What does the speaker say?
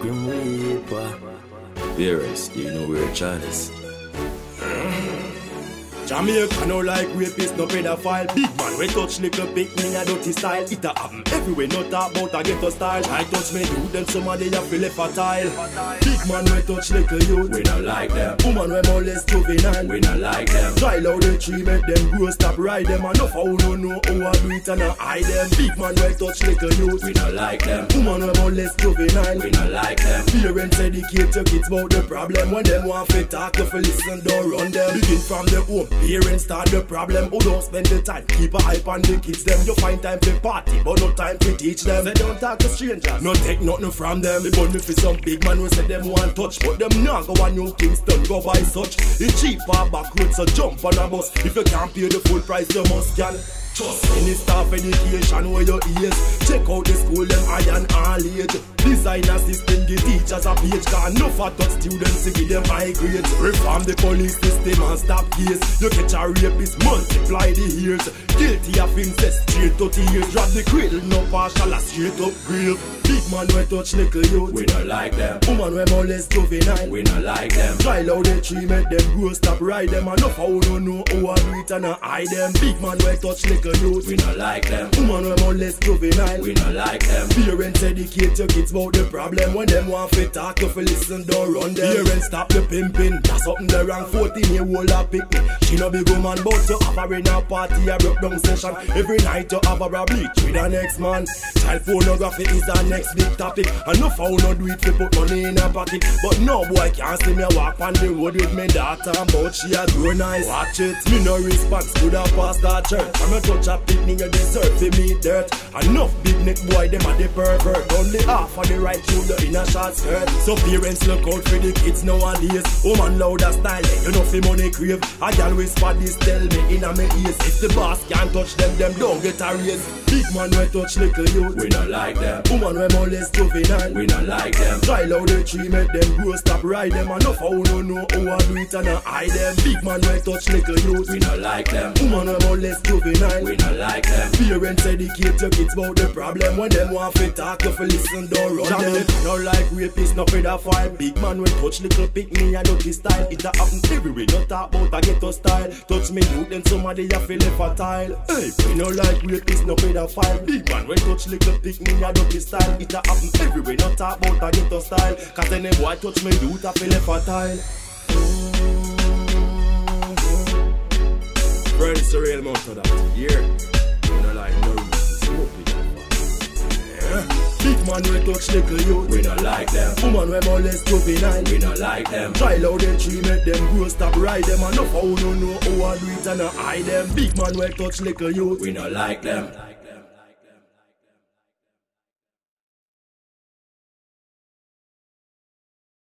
Grim Reaper. Virus, you know we're Charles. Jamaica no like rapist, no pedophile. Big man we touch little pick me a dirty style. It a happen everywhere, no talk about a ghetto style. I touch me you, then somebody a feel it fertile. Big man we touch little youth. We not like them. Woman we molest juvenile. We not like them. Try loud the tree, make them grow, stop ride them. No foul no know how I do it and I hide them. Big man we touch little youth. We not like them. Woman we molest juvenile. We not like them. Parents educate your kids about the problem. When them want to talk, you feel listen, don't run them. Begin from the home Parents start the problem, who don't spend the time. Keep a hype on the kids, them. You find time for party, but no time to teach them. They don't talk to strangers, no take nothing from them. They bunny for some big man who say them want touch, but them not go on New Kingston, go buy such. It's cheap for back road, so jump on a bus. If you can't pay the full price, you must can. Trust any staff education where your ears. Check out the school, them iron all age. Design assistant, the teachers a page Cause no for touch students to give them high grades Reform the police system and stop case You catch a rapist, multiply the years Guilty of incest, straight 30 years Drop the cradle, no partial, a straight up grave Big man we touch little youth. We not like them. Woman we molest juvenile. We not like them. Try loud the tree, make them grow, stop ride them. And no foul no know how I do it and I hide them. Big man we touch little youth. We not like them. Woman we molest juvenile. We not like them. Parents educate your kids about the problem. When them want to talk, you fi listen, don't run them. Parents stop the pimping, that's something the wrong. 14 year old a pick me. She no big woman, but you have her in a party, a broke down session. Every night you have her a bleach with the next man. Child pornography is the next big topic. No foul no do it to put money in her pocket. But no boy can't see me walk on the road with me daughter But she a grow nice, watch it. Me no response to the pastor church. I'm a touch a picnic, you deserve to me dirt. Enough big neck boy, them a the pervert. Only half of the right through the inner short skirt. So parents look out for the kids nowadays. Woman louder style, you know fi money crave. I always spot this tell me in a me ears. If the boss can't touch them, them don't get a raise. Big man we touch little youth. We not like them Woman we molest juvenile. We not like them Try loud the tree, make them grow, stop ride them. And no foul no know how I do it and I hide them. Big man we touch little youth. We not like them Woman we molest juvenile. We not like them Parents educate your kids about the problem When them want to talk, you fi listen, don't run them No like rapists, no pedophile Big man when touch little pick me a dirty style It a happen everywhere, no talk about a ghetto style Touch me youth, then somebody a feel fertile Hey, we no like rapists, no pedophile. Big man when touch little pick me a dirty style. It a happen everywhere, no talk about a ghetto style. Cause any boy touch me youth, a feel fertile Friends, the real amount of that, yeah. We no like no smoke it. Yeah. Big man we touch little youth We not like them. Woman we molest juvenile We not like them. Try loud the tree, make them grow, stop ride them. No foul no know how I do it and I hide them. Big man we touch little youth. We not like them